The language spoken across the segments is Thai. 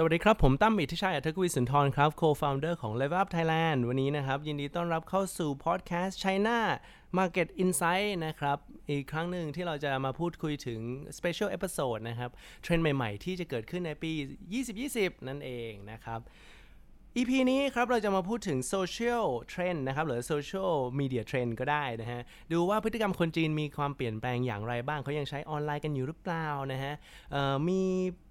สวัสดีครับ ผมตั้มอิทธิชัยอัธกวิสุนทรครับ co-founder ของ Level Up Thailand วันนี้นะครับ ยินดีต้อนรับเข้าสู่ podcast China Market Insight นะครับ อีกครั้งหนึ่งที่เราจะมาพูดคุยถึง special episode นะครับ เทรนด์ใหม่ ๆ ที่จะเกิดขึ้นในปี 2020 นั่นเองนะครับ EP นี้ครับเราจะมาพูดถึงโซเชียลเทรนด์นะครับหรือโซเชียลมีเดียเทรนด์ก็ได้นะฮะ ดูว่าพฤติกรรมคนจีนมีความเปลี่ยนแปลงอย่างไรบ้างเขายังใช้ออนไลน์กันอยู่หรือเปล่านะฮะมี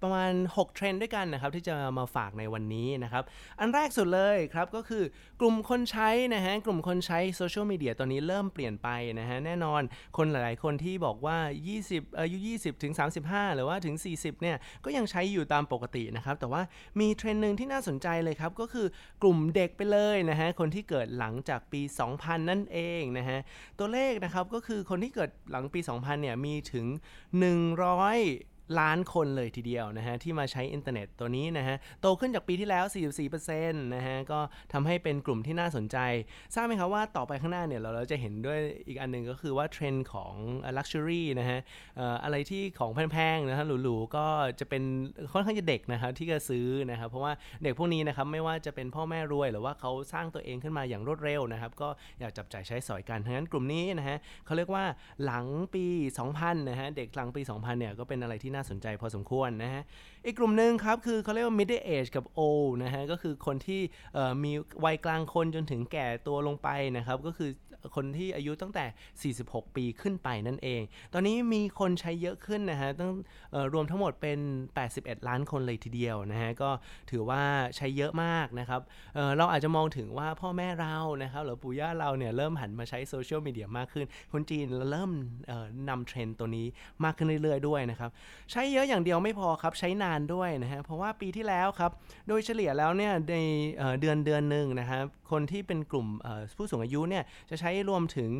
ประมาณ 6 เทรนด์ด้วยกันนะครับ ที่จะมาฝากในวันนี้นะครับ อันแรกสุดเลยครับ ก็คือกลุ่มคนใช้นะฮะ กลุ่มคนใช้โซเชียลมีเดียตอนนี้เริ่มเปลี่ยนไปนะฮะ แน่นอนคนหลาย ๆ คนที่บอกว่า 20อายุ 20 ถึง 35 หรือว่าถึง 40 เนี่ยก็ยังใช้อยู่ตามปกตินะครับแต่ว่ามีเทรนด์หนึ่งที่น่าสนใจเลยครับก็คือือกลุ่มเด็กไปเลยนะฮะคนที่เกิดหลังจากปี 2000 นั่นเองนะฮะตัวเลขนะครับก็คือคนที่เกิดหลังปี 2000 เนี่ยมีถึง 100 ล้านคนเลยทีเดียวนะฮะที่มาใช้อินเทอร์เน็ตตัวนี้นะฮะโตขึ้นจากปีที่แล้ว 44%นะฮะก็ทำให้เป็นกลุ่มที่น่าสนใจ ทราบไหมครับว่าต่อไปข้างหน้าเนี่ยเราเราจะเห็นด้วยอีกอันหนึ่งก็คือว่าเทรนด์ของ luxury นะฮะเอ่ออะไรที่ของแพงๆนะฮะหรูๆก็จะเป็นค่อนข้างจะเด็กนะครับที่จะซื้อนะครับเพราะว่าเด็กพวกนี้นะครับไม่ว่าจะเป็นพ่อแม่รวย หรือว่าเขาสร้างตัวเองขึ้นมาอย่างรวดเร็วนะครับก็อยากจับจ่ายใช้สอยกันทั้งนั้นกลุ่มนี้นะฮะเขาเรียกว่าหลังปี 2000นะฮะเด็กหลังปี 2000เนี่ยก็เป็นอะไรที่น่า่าสนใจพอสมควรนะฮะ อีกกลุ่มหนึ่งครับคือเขาเรียกว่า middle age กับ old นะฮะ ก็คือคนที่มีวัยกลางคนจนถึงแก่ตัวลงไปนะครับ ก็คือ คนที่อายุตั้งแต่ 46 ปีขึ้นไปนั่นเอง ตอนนี้มีคนใช้เยอะขึ้นนะฮะตั้งออรวมทั้งหมดเป็น 81 ล้านคนเลยทีเดียวนะฮะก็ถือว่าใช้เยอะมากนะครับเราอาจจะมองถึงว่าพ่อแม่เรานะครับหรือปู่ย่าเราเนี่ยเริ่มหันมาใช้โซเชียลมีเดียมากขึ้น คนจีนเริ่มนำเทรนด์ตัวนี้มากขึ้นเรื่อยๆด้วยนะครับใช้เยอะอย่างเดียวไม่พอครับใช้นานด้วยนะฮะเพราะว่าปีที่แล้วครับโดยเฉลี่ยแล้วเนี่ยในเเดือนเดือนหนึ่งนะครับคนที่เป็นกลุ่มผู้สูงอายุเนี่ยจะใช้ช้รวมถึง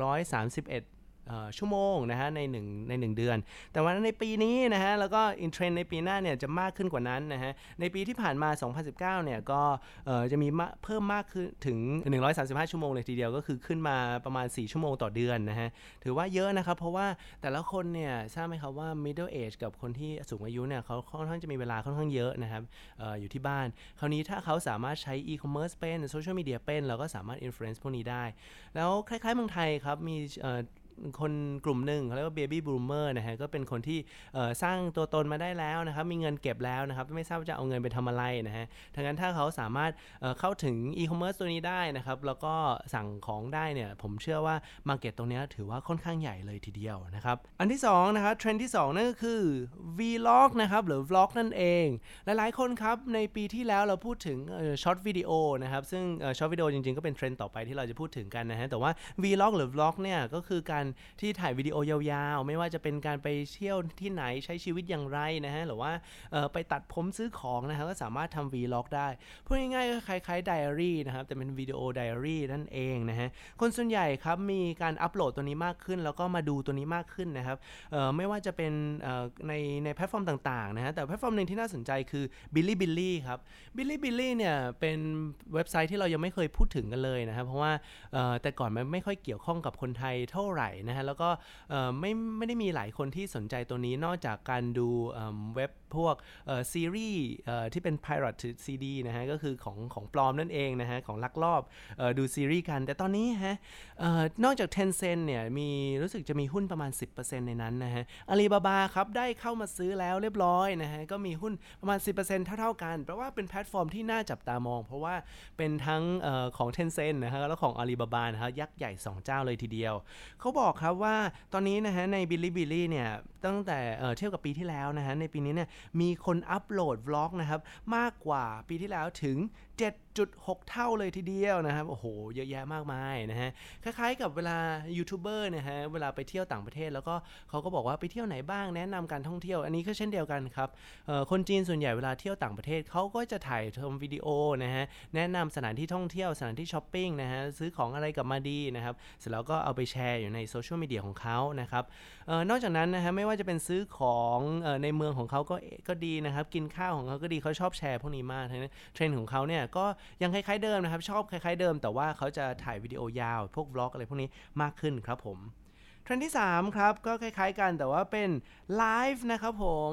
131เอ่อ ชั่วโมงนะฮะใน1ใน 1 เดือน แต่ว่าในปีนี้นะฮะแล้วก็ in trend ในปีหน้าเนี่ยจะมากขึ้นกว่านั้นนะฮะในปีที่ผ่านมา 2019 เนี่ยก็จะมีเพิ่มมากขึ้นถึง 135 ชั่วโมงเลยทีเดียวก็คือขึ้นมาประมาณ 4 ชั่วโมงต่อเดือนนะฮะถือว่าเยอะนะครับ เพราะว่าแต่ละคนเนี่ยทราบไหมครับว่า middle age กับคนที่สูงอายุเนี่ยเขาค่อนข้างจะมีเวลาค่อนข้างเยอะนะครับอออยู่ที่บ้าน คราวนี้ถ้าเขาสามารถใช้ e-commerce เป็นโซเชียลมีเดียเป็นเราก็สามารถ influence พวกนี้ได้ แล้วคล้ายๆเมืองไทยครับมี คนกลุ่มหนึ่งเขาเรียกว่า baby boomer นะฮะก็เป็นคนที่สร้างตัวตนมาได้แล้วนะครับ มีเงินเก็บแล้วนะครับ ไม่ทราบว่าจะเอาเงินไปทำอะไรนะฮะทั้งนั้นถ้าเขาสามารถเเข้าถึง e-commerce ตัวนี้ได้นะครับ แล้วก็สั่งของได้เนี่ย ผมเชื่อว่า market ตรงนี้ถือว่าค่อนข้างใหญ่เลยทีเดียวนะครับ อันที่สองนะครับเทรนด์ที่สองนั่นก็คือ vlog นะครับ หรือ vlog นั่นเอง หลายๆคนครับ ในปีที่แล้วเราพูดถึง short video นะครับ ซึ่ง short video จริงๆ ก็เป็นเทรนด์ต่อไปที่เราจะพูดถึงกันนะฮะแต่ว่า vlog หรือ vlog เนี่ยก็คือการที่ถ่ายวิดีโอยาวๆ ไม่ว่าจะเป็นการไปเที่ยวที่ไหนใช้ชีวิตอย่างไรนะฮะหรือว่าไปตัดผมซื้อของนะฮะก็สามารถทำ vlog ได้พูดง่ายๆก็คล้ายๆไดอารี่นะครับแต่เป็นวิดีโอไดอารี่นั่นเองนะฮะคนส่วนใหญ่ครับมีการอัปโหลดตัวนี้มากขึ้น แล้วก็มาดูตัวนี้มากขึ้นนะครับไม่ว่าจะเป็นในในแพลตฟอร์มต่างๆนะฮะแต่แพลตฟอร์มหนึ่งที่น่าสนใจคือ Bilibili ครับ Bilibili เนี่ยเป็นเว็บไซต์ที่เรายังไม่เคยพูดถึงกันเลยนะครับ เพราะว่าแต่ก่อนมันไม่ค่อยเกี่ยวข้องกับคนไทยเท่าไหร่นะฮะแล้วก็ไม่ไม่ได้มีหลายคนที่สนใจตัวนี้นอกจากการดูเว็บพวกซีรีส์ที่เป็น pirate CD นะฮะก็คือของของปลอมนั่นเองนะฮะของลักลอบออดูซีรีส์กัน แต่ตอนนี้ฮะออนอกจาก Tencent เนี่ยมีรู้สึกจะมีหุ้นประมาณ 10%ในนั้นนะฮะอาลีบาบาครับได้เข้ามาซื้อแล้วเรียบร้อยนะฮะก็มีหุ้นประมาณ 10%เท่าๆกันแปลว่าเป็นแพลตฟอร์มที่น่าจับตามอง เพราะว่าเป็นทั้งออของ Tencent นะฮะแล้วของอาลีบาบานะฮะยักษ์ใหญ่ 2 เจ้าเลยทีเดียว เขาบอกอกครับว่าตอนนี้นะฮะในบิลลี่บิลลี่เนี่ยตั้งแต่เทียบกับปีที่แล้วนะฮะในปีนี้เนี่ยมีคนอัปโหลดวล็อกนะครับมากกว่าปีที่แล้วถึง 7.6เท่าเลยทีเดียวนะครับ โอ้โห เยอะแยะมากมายนะฮะ คล้ายๆกับเวลายูทูบเบอร์นะฮะ เวลาไปเที่ยวต่างประเทศ แล้วก็เขาก็บอกว่าไปเที่ยวไหนบ้างแนะนำการท่องเที่ยว อันนี้ก็เช่นเดียวกันครับคนจีนส่วนใหญ่เวลาเที่ยวต่างประเทศเขาก็จะถ่ายทำวิดีโอนะฮะ แนะนำสถานที่ท่องเที่ยวสถานที่ช้อปปิ้งนะฮะ ซื้อของอะไรกลับมาดีนะครับ เสร็จแล้วก็เอาไปแชร์อยู่ในโซเชียลมีเดียของเขานะครับออนอกจากนั้นนะฮะ ไม่ว่าจะเป็นซื้อของออในเมืองของเขาก็ก็ดีนะครับ กินข้าวของเขาก็ดีเขาชอบแชร์พวกนี้มากนะเทรนด์ของเขาเนี่ยก็ยังคล้ายๆเดิมนะครับ ชอบคล้ายๆเดิม แต่ว่าเขาจะถ่ายวิดีโอยาว พวก vlog อะไรพวกนี้มากขึ้นครับผม เทรนด์ที่ 3 ครับ ก็คล้ายๆกันแต่ว่าเป็นไลฟ์นะครับผม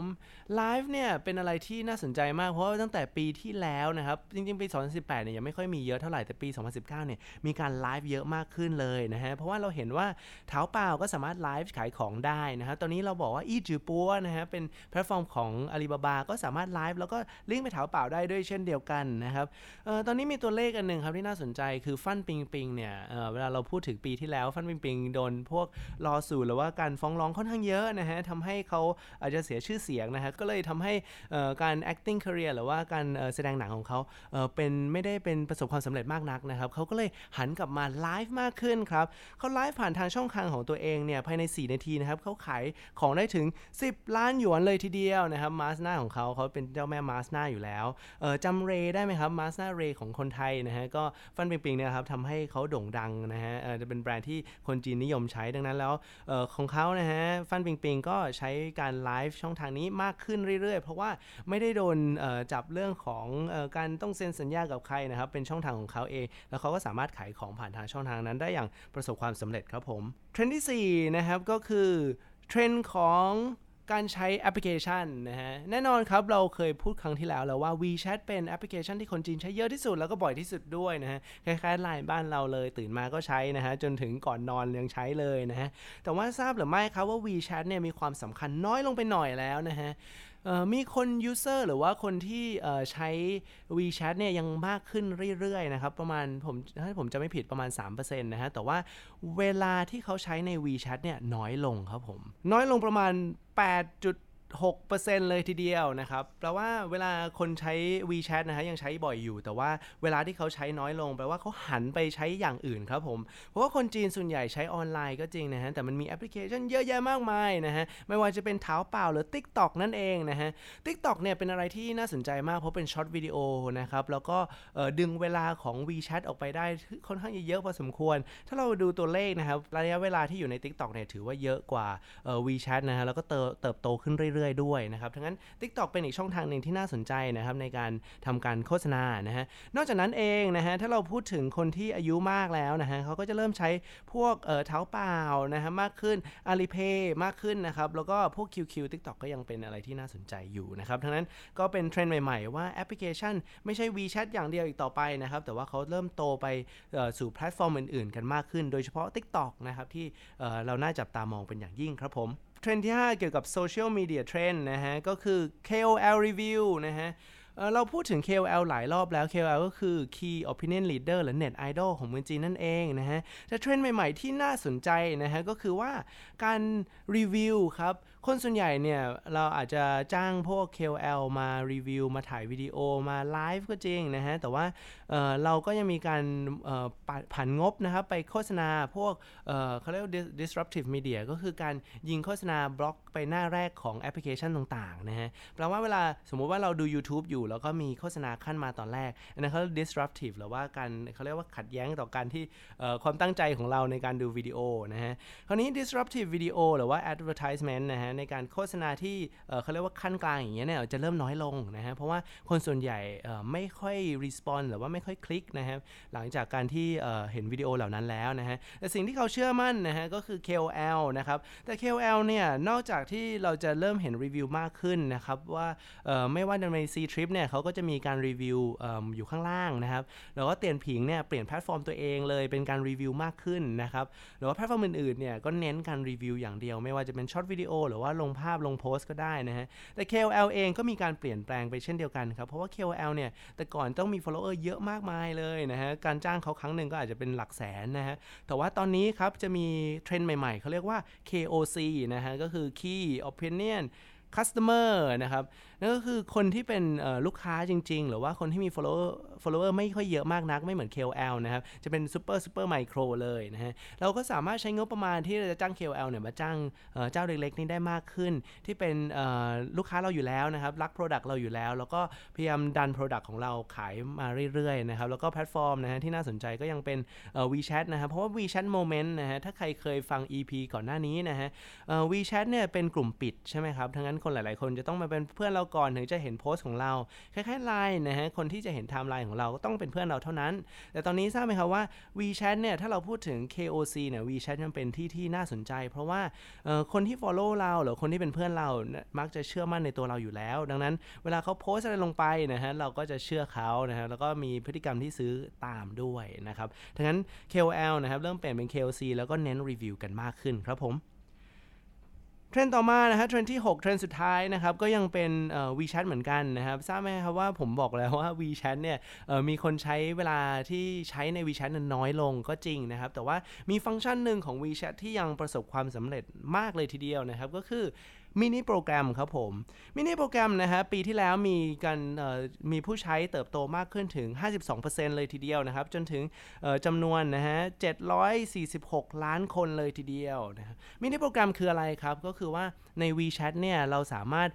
ไลฟ์เนี่ยเป็นอะไรที่น่าสนใจมากเพราะว่าตั้งแต่ปีที่แล้วนะครับ จริงๆ ปี 2018 เนี่ยยังไม่ค่อยมีเยอะเท่าไหร่ แต่ปี 2019 เนี่ยมีการไลฟ์เยอะมากขึ้นเลยนะฮะ เพราะว่าเราเห็นว่า Taobao ก็สามารถไลฟ์ขายของได้นะฮะตอนนี้เราบอกว่า Yizhibo นะฮะเป็นแพลตฟอร์มของอาลีบาบาก็สามารถไลฟ์แล้วก็ลิงก์ไป Taobao ได้ด้วยเช่นเดียวกันนะครับออตอนนี้มีตัวเลขอันหนึ่งครับที่น่าสนใจคือฟ่านปิงปิงเนี่ยเวลาเราพูดถึงปีที่แล้วฟ่านปิงปิงโดนพวกรอสู่หรือว่าการฟ้องร้องค่อนข้างเยอะนะฮะทำให้เขาอาจจะเสียชื่อเสียงนะฮะก็เลยทำให้การ acting career หรือว่าการแสดงหนังของเขาเป็นไม่ได้เป็นประสบความสำเร็จมากนักนะครับเขาก็เลยหันกลับมาไลฟ์มากขึ้นครับเขาไลฟ์ผ่านทางช่องทางของตัวเองเนี่ยภายใน 4 นาทีนะครับเขาขายของได้ถึง 10 ล้านหยวนเลยทีเดียวนะครับมาสนาของเขาเขาเป็นเจ้าแม่มาสนาอยู่แล้วจำเรได้ไหมครับมาสนาเรของคนไทยนะฮะก็ฟ่านปิงปิงเนี่ยครับทำให้เขาโด่งดังนะฮะจะเป็นแบรนด์ที่คนจีนนิยมใช้ดังนั้นแล้วของเขานะฮะฟ่านปิงปิงก็ใช้การไลฟ์ช่องทางนี้มากขึ้นเรื่อยๆ เพราะว่าไม่ได้โดนจับเรื่องของอการต้องเซ็นสัญญากับใครนะครับ เป็นช่องทางของเขาเอง แล้วเขาก็สามารถขายของผ่านทางช่องทางนั้นได้อย่างประสบความสำเร็จครับผมเทรนด์ที่4นะครับก็คือเทรนด์ของ การใช้แอปพลิเคชันนะฮะ แน่นอนครับเราเคยพูดครั้งที่แล้วแล้วว่า WeChat เป็นแอปพลิเคชันที่คนจีนใช้เยอะที่สุดแล้วก็บ่อยที่สุดด้วยนะฮะ คล้ายๆไลน์บ้านเราเลยตื่นมาก็ใช้นะฮะ จนถึงก่อนนอนยังใช้เลยนะฮะ แต่ว่าทราบหรือไม่ครับว่า WeChat เนี่ยมีความสำคัญน้อยลงไปหน่อยแล้วนะฮะ มีคนยูเซอร์หรือว่าคนที่ใช้ WeChat เนี่ยยังมากขึ้นเรื่อยๆนะครับประมาณผมถ้าผมจะไม่ผิดประมาณ 3%นะฮะแต่ว่าเวลาที่เขาใช้ใน WeChat เนี่ยน้อยลงครับผม น้อยลงประมาณ 8 6%เลยทีเดียวนะครับ แปลว่าเวลาคนใช้ WeChat นะฮะยังใช้บ่อยอยู่ แต่ว่าเวลาที่เขาใช้น้อยลง แปลว่าเขาหันไปใช้อย่างอื่นครับผม เพราะว่าคนจีนส่วนใหญ่ใช้ออนไลน์ก็จริงนะฮะ แต่มันมีแอปพลิเคชันเยอะแยะมากมายนะฮะ ไม่ว่าจะเป็น Taobao หรือ TikTok นั่นเองนะฮะ TikTok เนี่ยเป็นอะไรที่น่าสนใจมากเพราะเป็น short video นะครับ แล้วก็ดึงเวลาของ WeChat ออกไปได้ค่อนข้างเยอะพอสมควร ถ้าเราดูตัวเลขนะครับระยะเวลาที่อยู่ใน TikTok เนี่ยถือว่าเยอะกว่า WeChat นะฮะ แล้วก็เติบโตขึ้นเรื่อยๆด้วยนะครับทั้งนั้น TikTok เป็นอีกช่องทางหนึ่งที่น่าสนใจนะครับในการทำการโฆษณานะฮะนอกจากนั้นเองนะฮะถ้าเราพูดถึงคนที่อายุมากแล้วนะฮะเขาก็จะเริ่มใช้พวกเอ่อ Taobao นะฮะมากขึ้น Alipay มากขึ้นนะครับแล้วก็พวก QQ TikTok ก็ยังเป็นอะไรที่น่าสนใจอยู่นะครับทั้งนั้นก็เป็นเทรนด์ใหม่ๆ ว่าแอปพลิเคชัน ไม่ใช่ WeChat อย่างเดียวอีกต่อไปนะครับแต่ว่าเขาเริ่มโตไปสู่แพลตฟอร์มอื่นๆ กันมากขึ้น โดยเฉพาะ TikTok นะครับที่เราน่าจับตามองเป็นอย่างยิ่งครับผม เทรนด์ที่ 5 เกี่ยวกับโซเชียลมีเดียเทรนด์นะฮะ ก็คือ KOL review นะฮะเราพูดถึง KOL หลายรอบแล้ว KOL ก็คือ Key Opinion Leader หรือ Net Idol ของเมืองจีนนั่นเองนะฮะแต่เทรนด์ใหม่ ๆ ที่น่าสนใจนะฮะ ก็คือว่าการรีวิวครับ คนส่วนใหญ่เนี่ย เราอาจจะจ้างพวก KOL มารีวิว มาถ่ายวิดีโอมาไลฟ์ก็จริงนะฮะ แต่ว่าเราก็ยังมีการผันงบนะครับ ไปโฆษณาพวกเเขาเรียก disruptive media ก็คือการยิงโฆษณาบล็อกไปหน้าแรกของแอปพลิเคชันต่างๆนะฮะแปลว่าเวลาสมมุติว่าเราดู YouTube อยู่ แล้วก็มีโฆษณาขั้นมาตอนแรก อันนั้นเขา disruptive หรือว่าการเขาเรียกว่าขัดแย้งต่อการที่ความตั้งใจของเราในการดูวิดีโอนะฮะคราวนี้ disruptive video หรือว่า advertisement นะฮะในการโฆษณาที่เขาเรียกว่าขั้นกลางอย่างเงี้ยเนี่ยจะเริ่มน้อยลงนะฮะเพราะว่าคนส่วนใหญ่ไม่ค่อย respond หรือว่าไม่ค่อยคลิกนะครับหลังจากการที่เห็นวิดีโอเหล่านั้นแล้วนะฮะแต่สิ่งที่เขาเชื่อมั่นนะฮะก็คือ KOL นะครับแต่ KOL เนี่ยนอกจากที่เราจะเริ่มเห็นรีวิวมากขึ้นนะครับว่าไม่ว่าใน Ctrip เนี่ยเขาก็จะมีการรีวิวอยู่ข้างล่างนะครับแล้วก็ Dianping เนี่ยเปลี่ยนแพลตฟอร์มตัวเองเลยเป็นการรีวิวมากขึ้นนะครับหรือว่าแพลตฟอร์มอื่นๆเนี่ยก็เน้นการรีวิวอย่างเดียว ไม่ว่าจะเป็น short video หรือว่าว่าลงภาพลงโพสต์ก็ได้นะฮะ แต่ KOL เองก็มีการเปลี่ยนแปลงไปเช่นเดียวกันครับ เพราะว่า KOL เนี่ย แต่ก่อนต้องมี follower เยอะมากมายเลยนะฮะ การจ้างเขาครั้งหนึ่งก็อาจจะเป็นหลักแสนนะฮะ แต่ว่าตอนนี้ครับจะมีเทรนด์ใหม่ๆ เขาเรียกว่า KOC นะฮะ ก็คือ Key Opinion customer นะครับนั่นก็คือคนที่เป็นลูกค้าจริง ๆ หรือว่าคนที่มี follower follower ไม่ค่อยเยอะมากนัก ไม่เหมือน KOL นะครับ จะเป็น super super micro เลยนะฮะ เราก็สามารถใช้งบประมาณที่เราจะจ้าง KOL เนี่ยมาจ้างเจ้าเล็กๆนี่ได้มากขึ้น ที่เป็นลูกค้าเราอยู่แล้วนะครับ รัก product เราอยู่แล้ว แล้วก็พยายามดัน product ของเราขายมาเรื่อยๆนะครับ แล้วก็แพลตฟอร์มนะฮะที่น่าสนใจก็ยังเป็น WeChat นะครับ เพราะว่า WeChat Moment นะฮะ ถ้าใครเคยฟัง EP ก่อนหน้านี้นะฮะ WeChat เนี่ยเป็นกลุ่มปิดใช่ไหมครับทั้งนั้นคนหลายๆ คนจะต้องมาเป็นเพื่อนเราก่อนถึงจะเห็นโพสต์ของเราคล้ายๆไลน์นะฮะคนที่จะเห็นไทม์ไลน์ของเราก็ต้องเป็นเพื่อนเราเท่านั้น แต่ตอนนี้ทราบไหมครับว่า WeChat เนี่ยถ้าเราพูดถึง KOC เนี่ย WeChat ยังเป็นที่ที่น่าสนใจ เพราะว่าคนที่ follow เราหรือคนที่เป็นเพื่อนเรามักจะเชื่อมั่นในตัวเราอยู่แล้ว ดังนั้นเวลาเขาโพสอะไรลงไปนะฮะเราก็จะเชื่อเขานะฮะแล้วก็มีพฤติกรรมที่ซื้อตามด้วยนะครับดังนั้น KOL นะครับเริ่มเปลี่ยนเป็น KOC แล้วก็เน้นรีวิวกันมากขึ้นครับผม ทรนด์ต่อมานะฮะเทรนด์ที่ 6 เทรนด์สุดท้ายนะครับ ก็ยังเป็นวีแชทเหมือนกันนะครับ ทราบไหมครับว่าผมบอกแล้วว่า WeChat เนี่ยมีคนใช้เวลาที่ใช้ใน WeChat นั้นน้อยลงก็จริงนะครับ แต่ว่ามีฟังก์ชันหนึ่งของ WeChat ที่ยังประสบความสำเร็จมากเลยทีเดียวนะครับ ก็คือ มินิโปรแกรมครับผมมินิโปรแกรมนะฮะปีที่แล้วมีกันมีผู้ใช้เติบโตมากขึ้นถึง 52%เลยทีเดียวนะครับ จนถึงจำนวนนะฮะ 746 ล้านคนเลยทีเดียวนะมินิโปรแกรมคืออะไรครับ ก็คือว่าใน WeChat เนี่ยเราสามารถ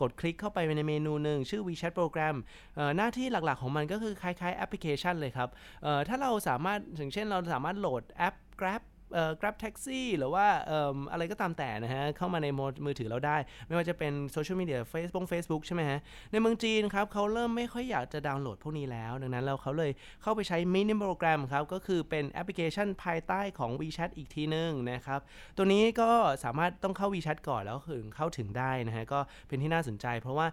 กดคลิกเข้าไปในเมนูหนึ่งชื่อ WeChat โปรแกรมหน้าที่หลักๆของมันก็คือคล้ายๆแอปพลิเคชันเลยครับถ้าเราสามารถอย่างเช่นเราสามารถโหลดแอป Grab Grab Taxi หรือว่าออะไรก็ตามแต่นะฮะ เข้ามาในมือถือเราได้ ไม่ว่าจะเป็นโซเชียลมีเดีย Facebook Facebook ใช่ไหมฮะ ในเมืองจีนครับเขาเริ่มไม่ค่อยอยากจะดาวน์โหลดพวกนี้แล้ว ดังนั้นเราเขาเลยเข้าไปใช้ Mini Program ครับ ก็คือเป็นแอปพลิเคชันภายใต้ของ WeChat อีกทีนึงนะครับ ตัวนี้ก็สามารถต้องเข้า WeChat ก่อนแล้วถึงเข้าถึงได้นะฮะ ก็เป็นที่น่าสนใจ เพราะว่า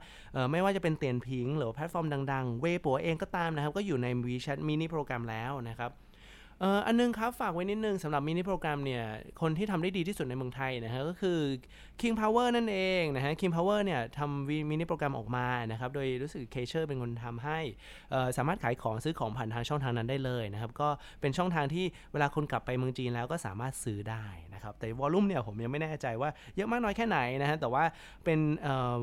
ไม่ว่าจะเป็น Dianping หรือแพลตฟอร์มดังๆ เวปัวเองก็ตามนะครับ ก็อยู่ใน WeChat มินิโปรแกรมแล้วนะครับ อ่ออันนึงครับ ฝากไว้นิดนึงสำหรับ Mini Program เนี่ย คนที่ทำได้ดีที่สุดในเมืองไทยนะฮะก็คือ King Power นั่นเองนะฮะ King Power เนี่ยทำ Mini Program ออกมานะครับ โดยรู้สึกเคเชอร์เป็นคนทำให้สามารถขายของซื้อของผ่านทางช่องทางนั้นได้เลยนะครับ ก็เป็นช่องทางที่เวลาคนกลับไปเมืองจีนแล้วก็สามารถซื้อได้นะครับ แต่ volume เนี่ยผมยังไม่แน่ใจว่าเยอะมากน้อยแค่ไหนนะฮะ แต่ว่าเป็น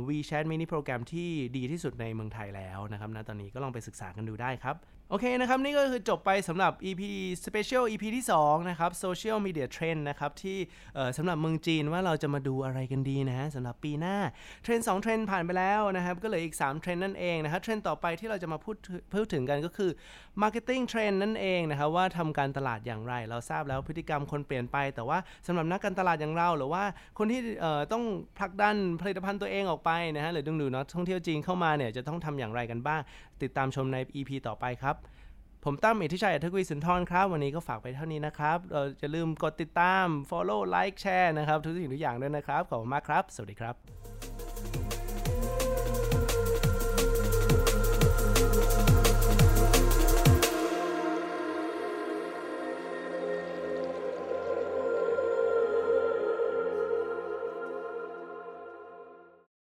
WeChat Mini Program ที่ดีที่สุดในเมืองไทยแล้วนะครับนะตอนนี้ก็ลองไปศึกษากันดูได้ครับ โอเคนะครับ นี่ก็คือจบไปสำหรับ EP Special EP ที่ 2 นะครับ Social Media Trend นะครับ ที่สำหรับเมืองจีนว่าเราจะมาดูอะไรกันดีนะฮะสำหรับปีหน้าเทรนด์2เทรนด์ผ่านไปแล้วนะครับ ก็เหลืออีก 3 เทรนด์นั่นเองนะครับเทรนด์ต่อไปที่เราจะมาพูดพูดถึงกันก็คือ Marketing Trend นั่นเองนะครับ ว่าทำการตลาดอย่างไร เราทราบแล้วพฤติกรรมคนเปลี่ยนไป แต่ว่าสำหรับนักการตลาดอย่างเรา หรือว่าคนที่ต้องผลักดันผลิตภัณฑ์ตัวเองออกไปนะฮะหรือดึงดูดนักท่องเที่ยวจีนเข้ามาเนี่ยจะต้องทำอย่างไรกันบ้าง ติดตามชมใน EP ต่อไปครับ ผมตั้มอิทธิชัยอัธกุลสุนทรครับ วันนี้ก็ฝากไปเท่านี้นะครับเราจะลืมกดติดตาม follow like แชร์นะครับ ทุกสิ่งทุกอย่างด้วยนะครับ ขอบคุณมากครับ สวัสดีครับ